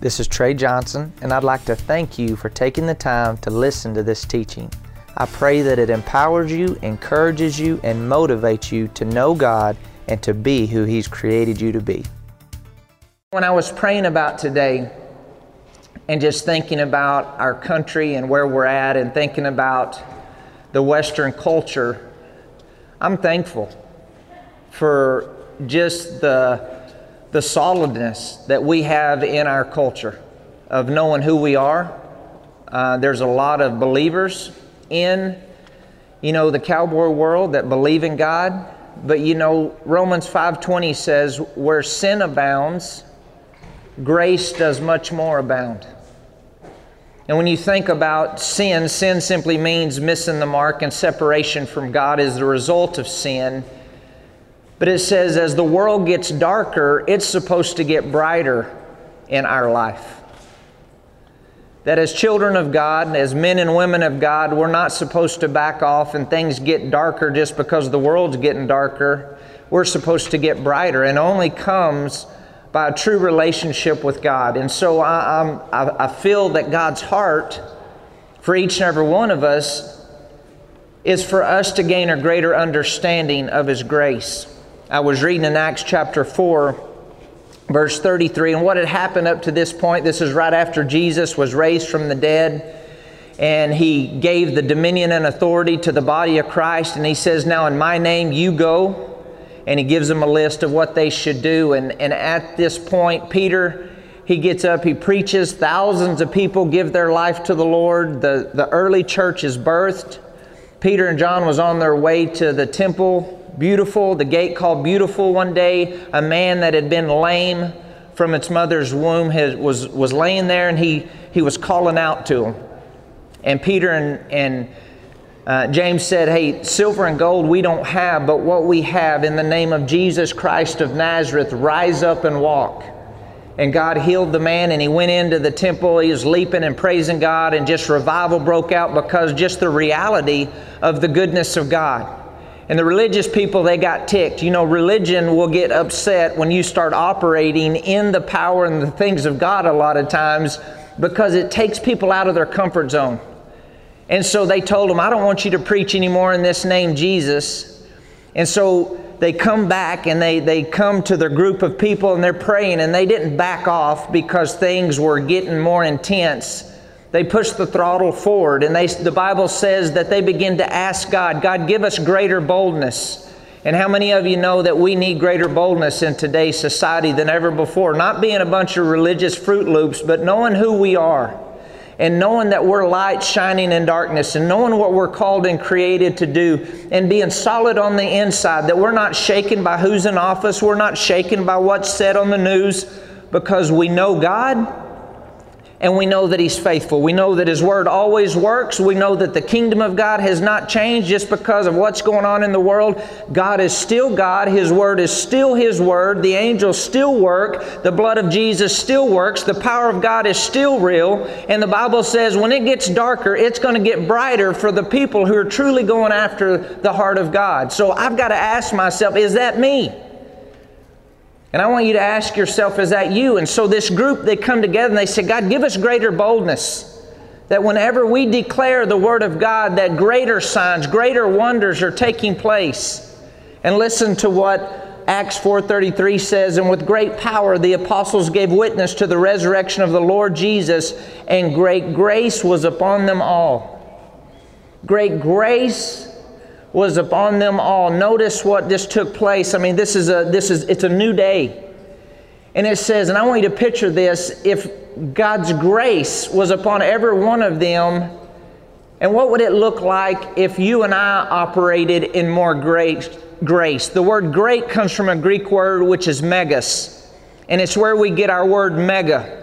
This is Trey Johnson, and I'd like to thank you for taking the time to listen to this teaching. I pray that it empowers you, encourages you, and motivates you to know God and to be who He's created you to be. When I was praying about today and just thinking about our country and where we're at and thinking about the Western culture, I'm thankful for just the the solidness that we have in our culture of knowing who we are. Uh, there's a lot of believers in, you know, the cowboy world that believe in God, but you know, Romans 5:20 says, "Where sin abounds, grace does much more abound." And when you think about sin, sin simply means missing the mark and separation from God is the result of sin. But it says, as the world gets darker, it's supposed to get brighter in our life. That as children of God, as men and women of God, we're not supposed to back off and things get darker just because the world's getting darker. We're supposed to get brighter, and only comes by a true relationship with God. And so I, I, I feel that God's heart for each and every one of us is for us to gain a greater understanding of His grace. I was reading in Acts chapter 4, verse 33, and what had happened up to this point, this is right after Jesus was raised from the dead, and he gave the dominion and authority to the body of Christ, and he says, Now in my name you go, and he gives them a list of what they should do. And, and at this point, Peter, he gets up, he preaches, thousands of people give their life to the Lord. The, the early church is birthed. Peter and John was on their way to the temple Beautiful, the gate called Beautiful one day, a man that had been lame from its mother's womb has, was, was laying there and he, he was calling out to him. And Peter and, and uh, James said, Hey, silver and gold we don't have, but what we have in the name of Jesus Christ of Nazareth, rise up and walk. And God healed the man, and he went into the temple. He was leaping and praising God, and just revival broke out because just the reality of the goodness of God. And the religious people, they got ticked. You know, religion will get upset when you start operating in the power and the things of God a lot of times because it takes people out of their comfort zone. And so they told him, I don't want you to preach anymore in this name, Jesus. And so they come back and they, they come to their group of people and they're praying and they didn't back off because things were getting more intense. They push the throttle forward, and they, the Bible says that they begin to ask God, God, give us greater boldness. And how many of you know that we need greater boldness in today's society than ever before? Not being a bunch of religious Froot Loops, but knowing who we are and knowing that we're light shining in darkness and knowing what we're called and created to do and being solid on the inside, that we're not shaken by who's in office, we're not shaken by what's said on the news because we know God and we know that He's faithful. We know that His Word always works. We know that the kingdom of God has not changed just because of what's going on in the world. God is still God. His Word is still His Word. The angels still work. The blood of Jesus still works. The power of God is still real. And the Bible says when it gets darker, it's going to get brighter for the people who are truly going after the heart of God. So I've got to ask myself, is that me? And I want you to ask yourself, is that you? And so this group, they come together and they say, God, give us greater boldness. That whenever we declare the Word of God, that greater signs, greater wonders are taking place. And listen to what Acts 4:33 says, and with great power the apostles gave witness to the resurrection of the Lord Jesus, and great grace was upon them all. Great grace was upon them all. Notice what this took place. I mean, this is a this is it's a new day. And it says, and I want you to picture this, if God's grace was upon every one of them, and what would it look like if you and I operated in more grace? grace? The word great comes from a Greek word which is megas, and it's where we get our word mega.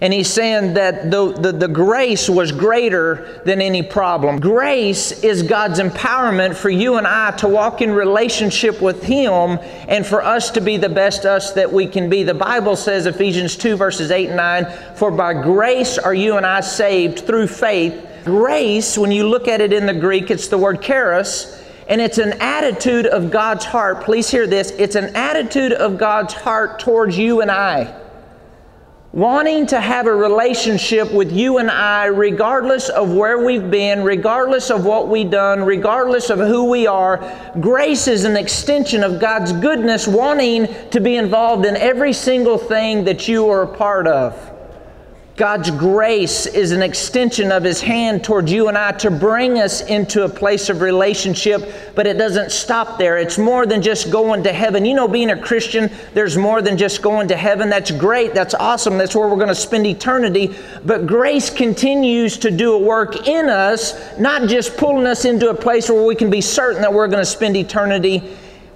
And he's saying that the, the, the, grace was greater than any problem. Grace is God's empowerment for you and I to walk in relationship with Him and for us to be the best us that we can be. The Bible says, Ephesians 2, verses 8 and 9, For by grace are you and I saved through faith. Grace, when you look at it in the Greek, it's the word charis, and it's an attitude of God's heart. Please hear this it's an attitude of God's heart towards you and I. wanting to have a relationship with you and I, regardless of where we've been, regardless of what we've done, regardless of who we are. Grace is an extension of God's goodness, wanting to be involved in every single thing that you are a part of. God's grace is an extension of His hand towards you and I to bring us into a place of relationship, but it doesn't stop there. It's more than just going to heaven. You know, being a Christian, there's more than just going to heaven. That's great. That's awesome. That's where we're going to spend eternity. But grace continues to do a work in us, not just pulling us into a place where we can be certain that we're going to spend eternity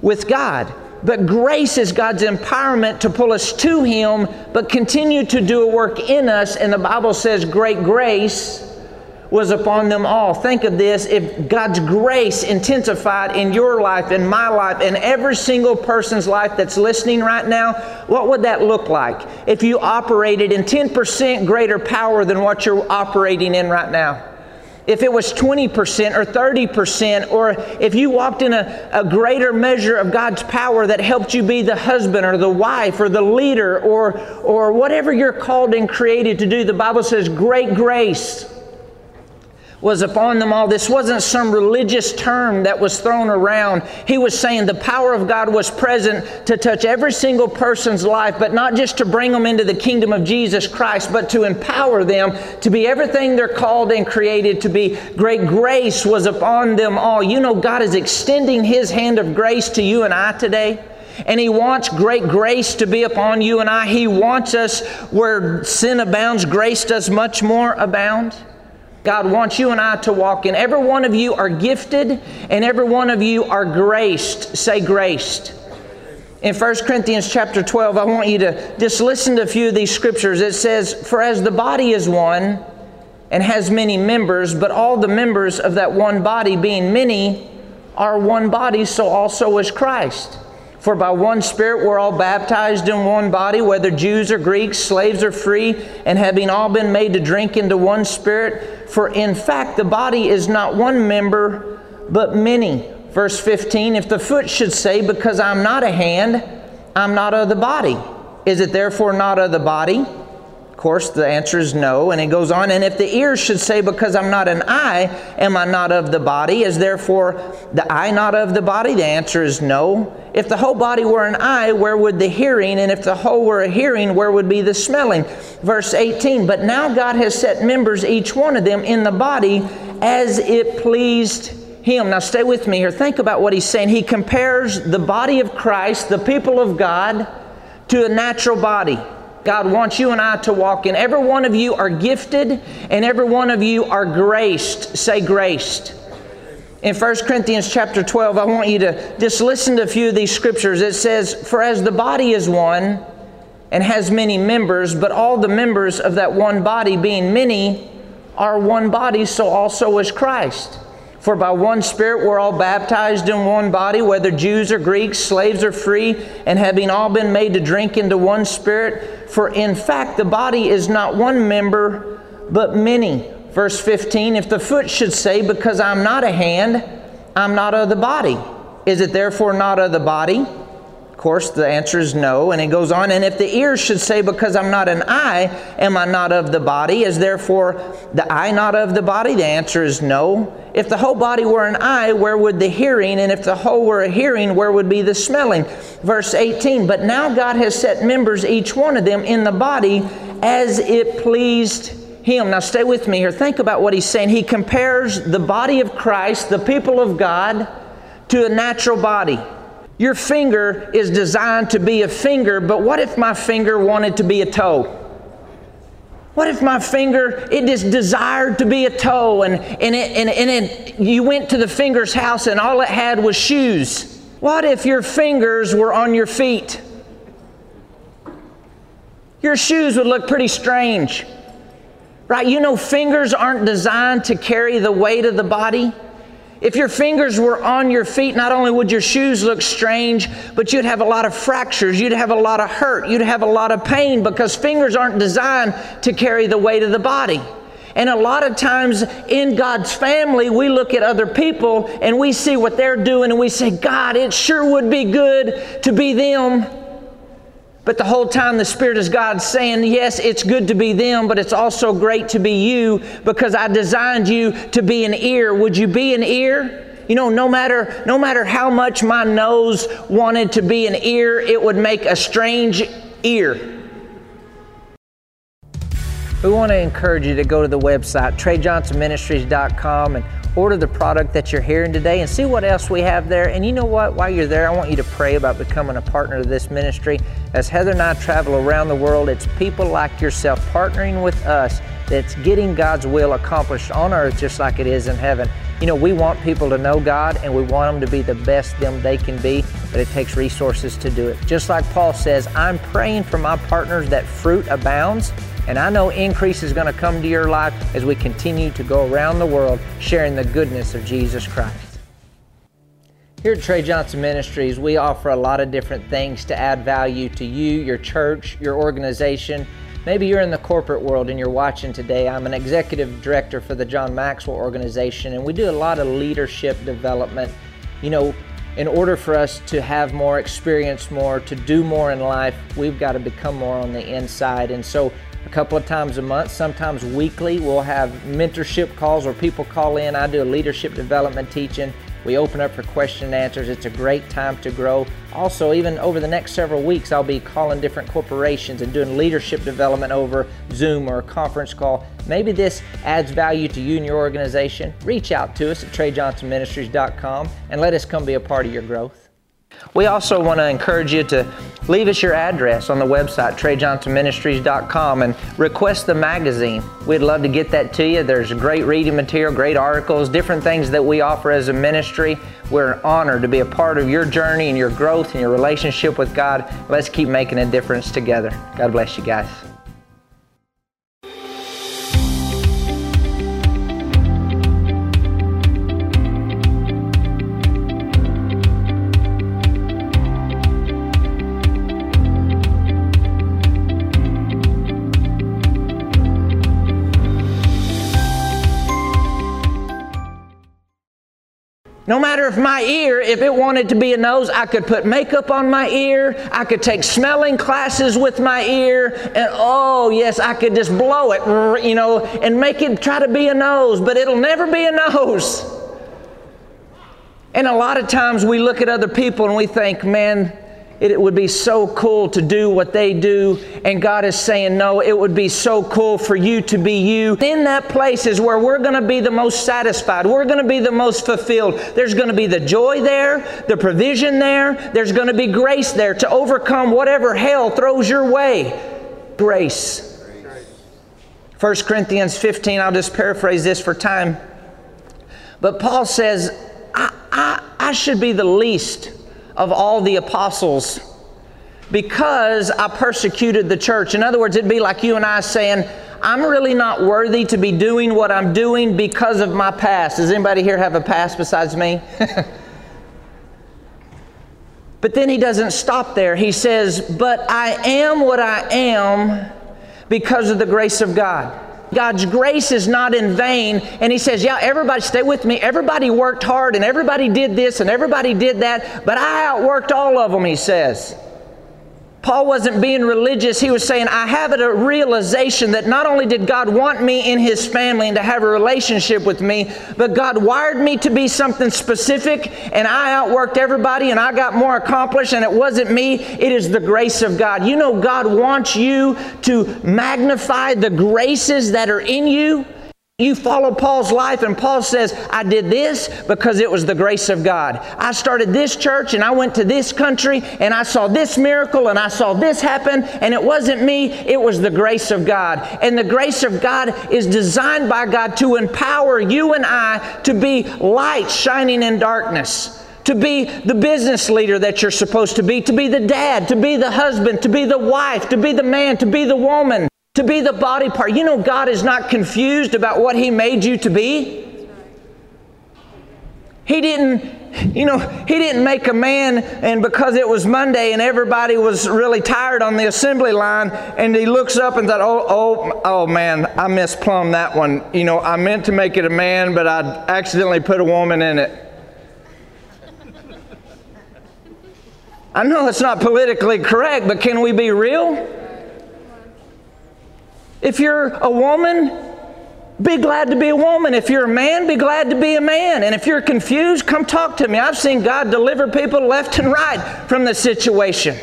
with God. But grace is God's empowerment to pull us to Him, but continue to do a work in us. And the Bible says, Great grace was upon them all. Think of this if God's grace intensified in your life, in my life, in every single person's life that's listening right now, what would that look like? If you operated in 10% greater power than what you're operating in right now if it was 20% or 30%, or if you walked in a, a greater measure of God's power that helped you be the husband or the wife or the leader or, or whatever you're called and created to do, the Bible says great grace was upon them all. This wasn't some religious term that was thrown around. He was saying the power of God was present to touch every single person's life, but not just to bring them into the kingdom of Jesus Christ, but to empower them to be everything they're called and created to be. Great grace was upon them all. You know, God is extending His hand of grace to you and I today. And He wants great grace to be upon you and I. He wants us where sin abounds, grace does much more abound. God wants you and I to walk in. Every one of you are gifted and every one of you are graced. Say graced. In 1 Corinthians chapter 12, I want you to just listen to a few of these scriptures. It says, For as the body is one and has many members, but all the members of that one body, being many, are one body, so also is Christ. For by one Spirit we're all baptized in one body, whether Jews or Greeks, slaves or free, and having all been made to drink into one Spirit. For in fact, the body is not one member, but many. Verse 15 If the foot should say, Because I'm not a hand, I'm not of the body, is it therefore not of the body? Course, the answer is no. And it goes on, and if the ear should say, Because I'm not an eye, am I not of the body? Is therefore the eye not of the body? The answer is no. If the whole body were an eye, where would the hearing? And if the whole were a hearing, where would be the smelling? Verse 18 But now God has set members, each one of them, in the body as it pleased him. Now, stay with me here. Think about what he's saying. He compares the body of Christ, the people of God, to a natural body. God wants you and I to walk in. Every one of you are gifted and every one of you are graced. Say graced. In 1 Corinthians chapter 12, I want you to just listen to a few of these scriptures. It says, For as the body is one and has many members, but all the members of that one body, being many, are one body, so also is Christ. For by one Spirit we're all baptized in one body, whether Jews or Greeks, slaves or free, and having all been made to drink into one Spirit. For in fact, the body is not one member, but many. Verse 15 If the foot should say, Because I'm not a hand, I'm not of the body, is it therefore not of the body? Course, the answer is no. And it goes on, and if the ear should say, Because I'm not an eye, am I not of the body? Is therefore the eye not of the body? The answer is no. If the whole body were an eye, where would the hearing? And if the whole were a hearing, where would be the smelling? Verse 18 But now God has set members, each one of them, in the body as it pleased him. Now, stay with me here. Think about what he's saying. He compares the body of Christ, the people of God, to a natural body. Your finger is designed to be a finger, but what if my finger wanted to be a toe? What if my finger, it just desired to be a toe and, and, it, and, and it, you went to the finger's house and all it had was shoes? What if your fingers were on your feet? Your shoes would look pretty strange. Right? You know, fingers aren't designed to carry the weight of the body. If your fingers were on your feet, not only would your shoes look strange, but you'd have a lot of fractures, you'd have a lot of hurt, you'd have a lot of pain because fingers aren't designed to carry the weight of the body. And a lot of times in God's family, we look at other people and we see what they're doing and we say, God, it sure would be good to be them. But the whole time the Spirit is God saying, yes, it's good to be them, but it's also great to be you because I designed you to be an ear. Would you be an ear? You know, no matter, no matter how much my nose wanted to be an ear, it would make a strange ear. We want to encourage you to go to the website, TreyJohnsonMinistries.com, and order the product that you're hearing today and see what else we have there. And you know what? While you're there, I want you to pray about becoming a partner of this ministry. As Heather and I travel around the world, it's people like yourself partnering with us that's getting God's will accomplished on earth just like it is in heaven. You know, we want people to know God and we want them to be the best them they can be, but it takes resources to do it. Just like Paul says, I'm praying for my partners that fruit abounds. And I know increase is going to come to your life as we continue to go around the world sharing the goodness of Jesus Christ. Here at Trey Johnson Ministries, we offer a lot of different things to add value to you, your church, your organization. Maybe you're in the corporate world and you're watching today. I'm an executive director for the John Maxwell organization, and we do a lot of leadership development. You know, in order for us to have more experience, more, to do more in life, we've got to become more on the inside. And so couple of times a month, sometimes weekly. We'll have mentorship calls where people call in. I do a leadership development teaching. We open up for question and answers. It's a great time to grow. Also, even over the next several weeks, I'll be calling different corporations and doing leadership development over Zoom or a conference call. Maybe this adds value to you and your organization. Reach out to us at TreyJohnsonMinistries.com and let us come be a part of your growth. We also want to encourage you to leave us your address on the website, TreyJohnsonMinistries.com, and request the magazine. We'd love to get that to you. There's great reading material, great articles, different things that we offer as a ministry. We're honored to be a part of your journey and your growth and your relationship with God. Let's keep making a difference together. God bless you guys. No matter if my ear, if it wanted to be a nose, I could put makeup on my ear. I could take smelling classes with my ear. And oh, yes, I could just blow it, you know, and make it try to be a nose, but it'll never be a nose. And a lot of times we look at other people and we think, man, it would be so cool to do what they do. And God is saying, no, it would be so cool for you to be you. In that place is where we're going to be the most satisfied. We're going to be the most fulfilled. There's going to be the joy there, the provision there. There's going to be grace there to overcome whatever hell throws your way. Grace. 1 Corinthians 15, I'll just paraphrase this for time. But Paul says, I, I, I should be the least of all the apostles because I persecuted the church. In other words, it'd be like you and I saying, I'm really not worthy to be doing what I'm doing because of my past. Does anybody here have a past besides me? but then he doesn't stop there. He says, But I am what I am because of the grace of God. God's grace is not in vain. And he says, Yeah, everybody, stay with me. Everybody worked hard and everybody did this and everybody did that, but I outworked all of them, he says. Paul wasn't being religious. He was saying, I have a realization that not only did God want me in His family and to have a relationship with me, but God wired me to be something specific, and I outworked everybody and I got more accomplished, and it wasn't me. It is the grace of God. You know, God wants you to magnify the graces that are in you. You follow Paul's life, and Paul says, I did this because it was the grace of God. I started this church, and I went to this country, and I saw this miracle, and I saw this happen, and it wasn't me, it was the grace of God. And the grace of God is designed by God to empower you and I to be light shining in darkness to be the business leader that you're supposed to be, to be the dad, to be the husband, to be the wife, to be the man, to be the woman to be the body part. You know, God is not confused about what He made you to be. He didn't, you know, He didn't make a man, and because it was Monday and everybody was really tired on the assembly line, and He looks up and thought, oh, oh, oh man, I misplumbed that one. You know, I meant to make it a man, but I accidentally put a woman in it. I know it's not politically correct, but can we be real? If you're a woman, be glad to be a woman. If you're a man, be glad to be a man. And if you're confused, come talk to me. I've seen God deliver people left and right from the situation.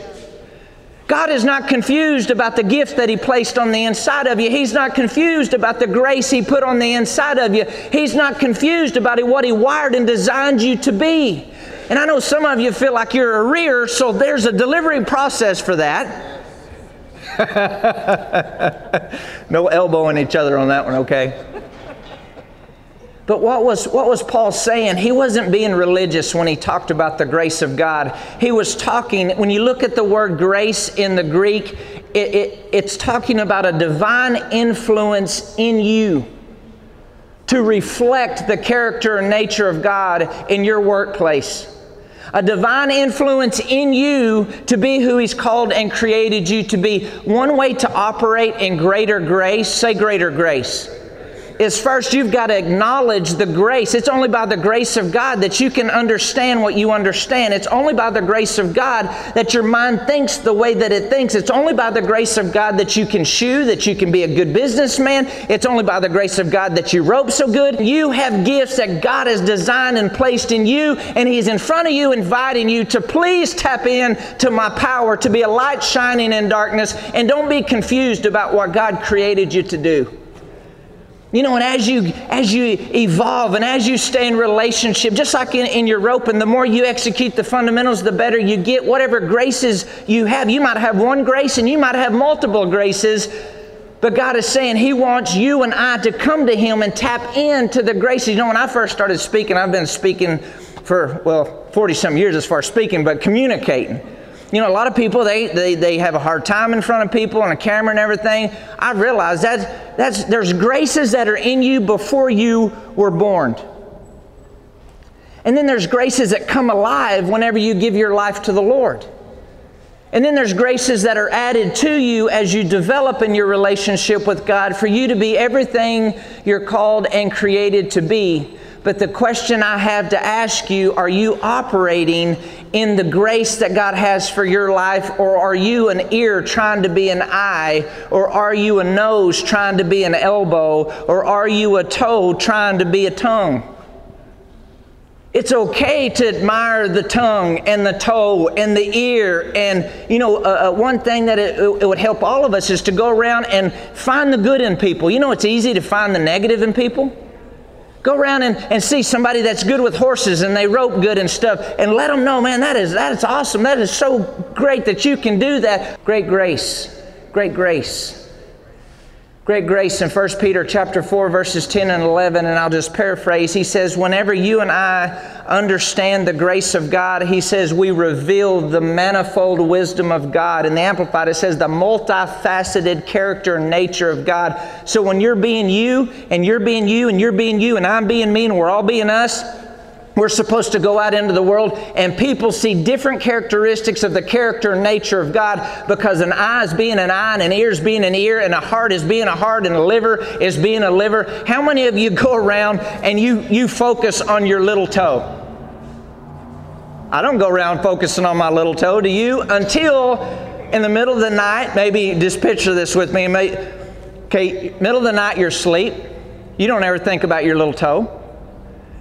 God is not confused about the gift that He placed on the inside of you. He's not confused about the grace He put on the inside of you. He's not confused about what He wired and designed you to be. And I know some of you feel like you're a rear, so there's a delivery process for that. no elbowing each other on that one, okay? But what was, what was Paul saying? He wasn't being religious when he talked about the grace of God. He was talking, when you look at the word grace in the Greek, it, it, it's talking about a divine influence in you to reflect the character and nature of God in your workplace. A divine influence in you to be who He's called and created you to be. One way to operate in greater grace, say greater grace is first you've got to acknowledge the grace. It's only by the grace of God that you can understand what you understand. It's only by the grace of God that your mind thinks the way that it thinks. It's only by the grace of God that you can shoe, that you can be a good businessman. It's only by the grace of God that you rope so good. You have gifts that God has designed and placed in you, and He's in front of you inviting you to please tap in to my power, to be a light shining in darkness, and don't be confused about what God created you to do. You know, and as you as you evolve and as you stay in relationship, just like in, in your rope, and the more you execute the fundamentals, the better you get. Whatever graces you have, you might have one grace and you might have multiple graces. But God is saying He wants you and I to come to Him and tap into the graces. You know, when I first started speaking, I've been speaking for, well, 40 some years as far as speaking, but communicating. You know, a lot of people, they, they, they have a hard time in front of people and a camera and everything. I realize that that's, there's graces that are in you before you were born. And then there's graces that come alive whenever you give your life to the Lord. And then there's graces that are added to you as you develop in your relationship with God for you to be everything you're called and created to be. But the question I have to ask you are you operating in the grace that God has for your life, or are you an ear trying to be an eye, or are you a nose trying to be an elbow, or are you a toe trying to be a tongue? It's okay to admire the tongue and the toe and the ear. And, you know, uh, uh, one thing that it, it, would help all of us is to go around and find the good in people. You know, it's easy to find the negative in people. Go around and, and see somebody that's good with horses and they rope good and stuff and let them know, man, that is, that is awesome. That is so great that you can do that. Great grace. Great grace great grace in 1 Peter chapter 4 verses 10 and 11 and I'll just paraphrase. He says whenever you and I understand the grace of God he says we reveal the manifold wisdom of God. In the amplified it says the multifaceted character and nature of God. So when you're being you and you're being you and you're being you and I'm being me and we're all being us we're supposed to go out into the world and people see different characteristics of the character and nature of God because an eye is being an eye and an ear is being an ear and a heart is being a heart and a liver is being a liver. How many of you go around and you, you focus on your little toe? I don't go around focusing on my little toe, do you? Until in the middle of the night, maybe just picture this with me. Okay, middle of the night, you're asleep. You don't ever think about your little toe.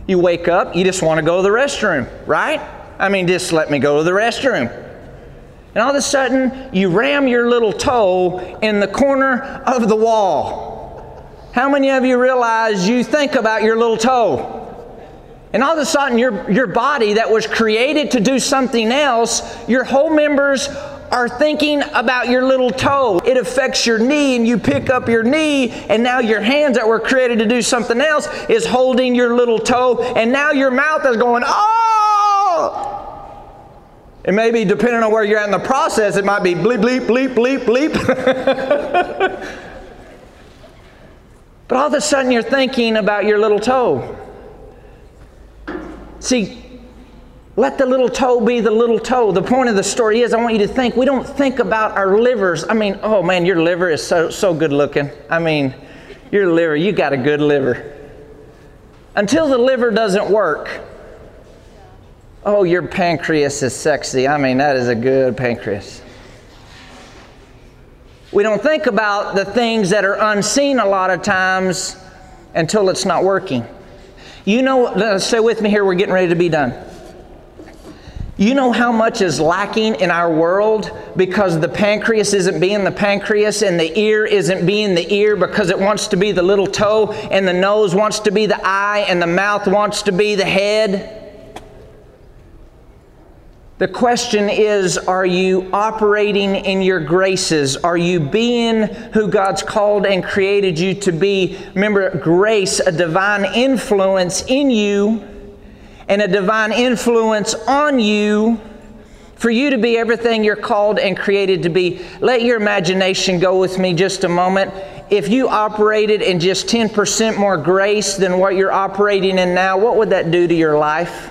You wake up, you just want to go to the restroom, right? I mean, just let me go to the restroom. And all of a sudden, you ram your little toe in the corner of the wall. How many of you realize you think about your little toe? And all of a sudden, your, your body that was created to do something else, your whole members are thinking about your little toe. It affects your knee, and you pick up your knee, and now your hands that were created to do something else is holding your little toe, and now your mouth is going, oh! And maybe depending on where you're at in the process, it might be bleep, bleep, bleep, bleep, bleep. but all of a sudden, you're thinking about your little toe. See, let the little toe be the little toe. The point of the story is I want you to think we don't think about our livers. I mean, oh man, your liver is so so good looking. I mean, your liver, you got a good liver. Until the liver doesn't work, Oh, your pancreas is sexy. I mean, that is a good pancreas. We don't think about the things that are unseen a lot of times until it's not working. You know, stay with me here, we're getting ready to be done. You know how much is lacking in our world because the pancreas isn't being the pancreas and the ear isn't being the ear because it wants to be the little toe and the nose wants to be the eye and the mouth wants to be the head? The question is Are you operating in your graces? Are you being who God's called and created you to be? Remember, grace, a divine influence in you and a divine influence on you for you to be everything you're called and created to be. Let your imagination go with me just a moment. If you operated in just 10% more grace than what you're operating in now, what would that do to your life?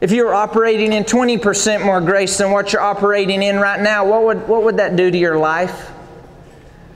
If you were operating in 20% more grace than what you're operating in right now, what would, what would that do to your life?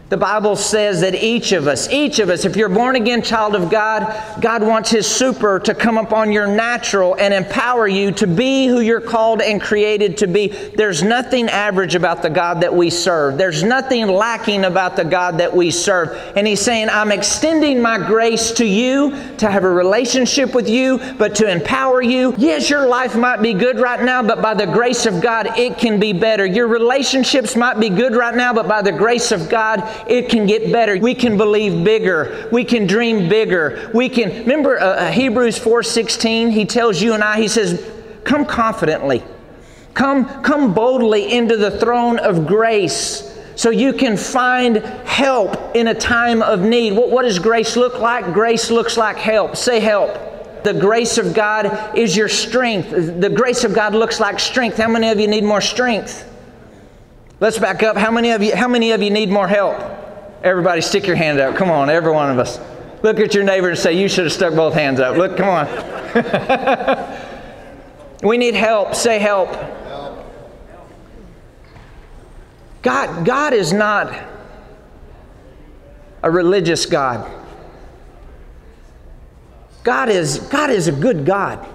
The Bible says that each of us, each of us, if you're born again child of God, God wants His super to come upon your natural and empower you to be who you're called and created to be. There's nothing average about the God that we serve. There's nothing lacking about the God that we serve. And He's saying, I'm extending my grace to you to have a relationship with you, but to empower you. Yes, your life might be good right now, but by the grace of God, it can be better. Your relationships might be good right now, but by the grace of God, it can get better. We can believe bigger. We can dream bigger. We can remember uh, uh Hebrews 4:16. He tells you and I. He says, "Come confidently, come come boldly into the throne of grace." So you can find help in a time of need. What, what does grace look like? Grace looks like help. Say help. The grace of God is your strength. The grace of God looks like strength. How many of you need more strength? Let's back up. How many of you, how many of you need more help? Everybody stick your hand up. Come on, every one of us. Look at your neighbor and say, You should have stuck both hands up. Look, come on. we need help. Say help. God, God is not a religious God. God is, God is a good God.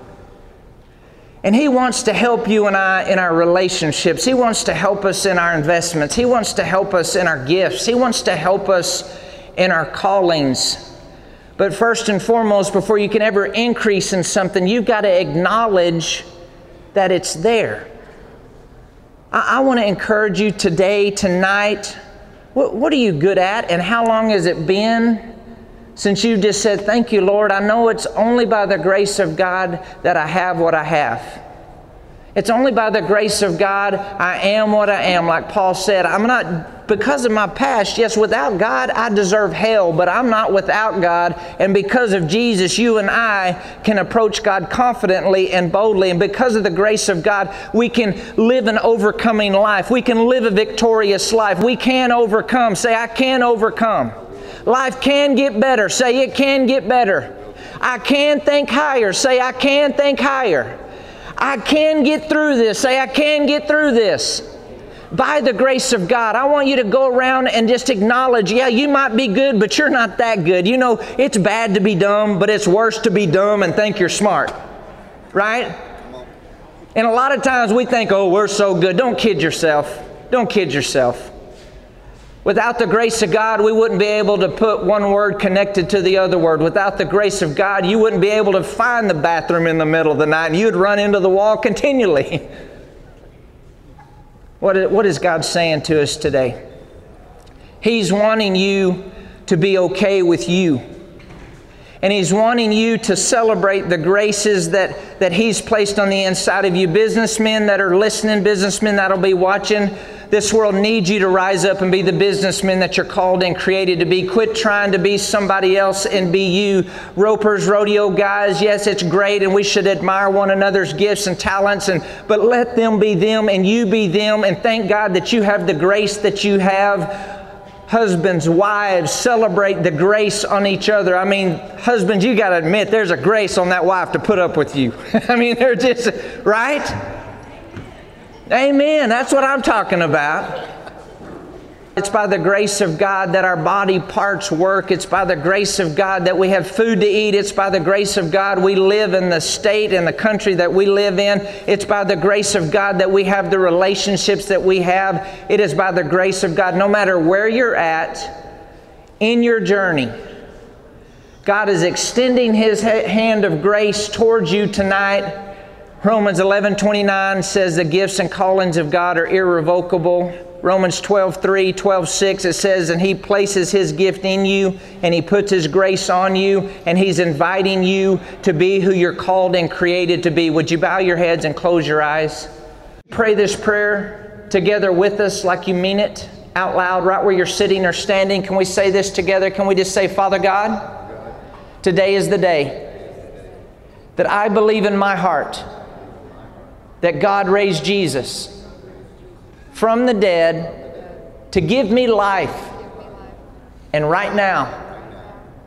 And He wants to help you and I in our relationships. He wants to help us in our investments. He wants to help us in our gifts. He wants to help us in our callings. But first and foremost, before you can ever increase in something, you've got to acknowledge that it's there. I, I want to encourage you today, tonight. What, what are you good at, and how long has it been? Since you just said, Thank you, Lord, I know it's only by the grace of God that I have what I have. It's only by the grace of God I am what I am, like Paul said. I'm not, because of my past, yes, without God, I deserve hell, but I'm not without God. And because of Jesus, you and I can approach God confidently and boldly. And because of the grace of God, we can live an overcoming life. We can live a victorious life. We can overcome. Say, I can overcome. Life can get better. Say it can get better. I can think higher. Say I can think higher. I can get through this. Say I can get through this. By the grace of God, I want you to go around and just acknowledge, yeah, you might be good, but you're not that good. You know, it's bad to be dumb, but it's worse to be dumb and think you're smart. Right? And a lot of times we think, oh, we're so good. Don't kid yourself. Don't kid yourself. Without the grace of God, we wouldn't be able to put one word connected to the other word. Without the grace of God, you wouldn't be able to find the bathroom in the middle of the night and you'd run into the wall continually. what is God saying to us today? He's wanting you to be okay with you. And He's wanting you to celebrate the graces that, that He's placed on the inside of you. Businessmen that are listening, businessmen that'll be watching, this world needs you to rise up and be the businessman that you're called and created to be. Quit trying to be somebody else and be you. Ropers, rodeo guys, yes, it's great and we should admire one another's gifts and talents, and, but let them be them and you be them. And thank God that you have the grace that you have husbands, wives, celebrate the grace on each other. I mean, husbands, you got to admit there's a grace on that wife to put up with you. I mean, they're just, right? Amen. That's what I'm talking about. It's by the grace of God that our body parts work. It's by the grace of God that we have food to eat. It's by the grace of God we live in the state and the country that we live in. It's by the grace of God that we have the relationships that we have. It is by the grace of God, no matter where you're at in your journey. God is extending His hand of grace towards you tonight. Romans 11 29 says the gifts and callings of God are irrevocable. Romans 12, 3, 12, 6, it says, And He places His gift in you, and He puts His grace on you, and He's inviting you to be who you're called and created to be. Would you bow your heads and close your eyes? Pray this prayer together with us like you mean it out loud, right where you're sitting or standing. Can we say this together? Can we just say, Father God, today is the day that I believe in my heart that God raised Jesus from the dead to give me life. And right now,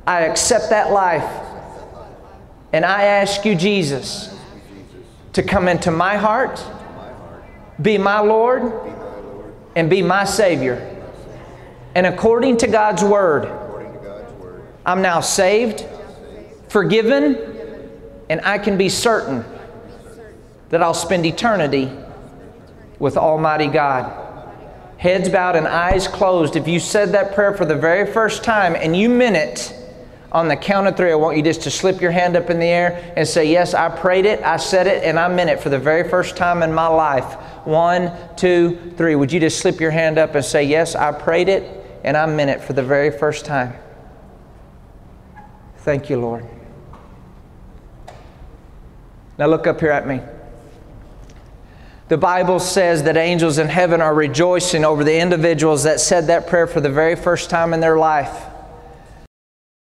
I accept that life. And I ask you, Jesus, to come into my heart, be my Lord, and be my Savior. And according to God's Word, I'm now saved, forgiven, and I can be certain that I'll spend eternity with Almighty God. Heads bowed and eyes closed. If you said that prayer for the very first time and you meant it, on the count of three, I want you just to slip your hand up in the air and say, Yes, I prayed it, I said it, and I meant it for the very first time in my life. One, two, three. Would you just slip your hand up and say, Yes, I prayed it, and I meant it for the very first time? Thank you, Lord. Now look up here at me. The Bible says that angels in heaven are rejoicing over the individuals that said that prayer for the very first time in their life.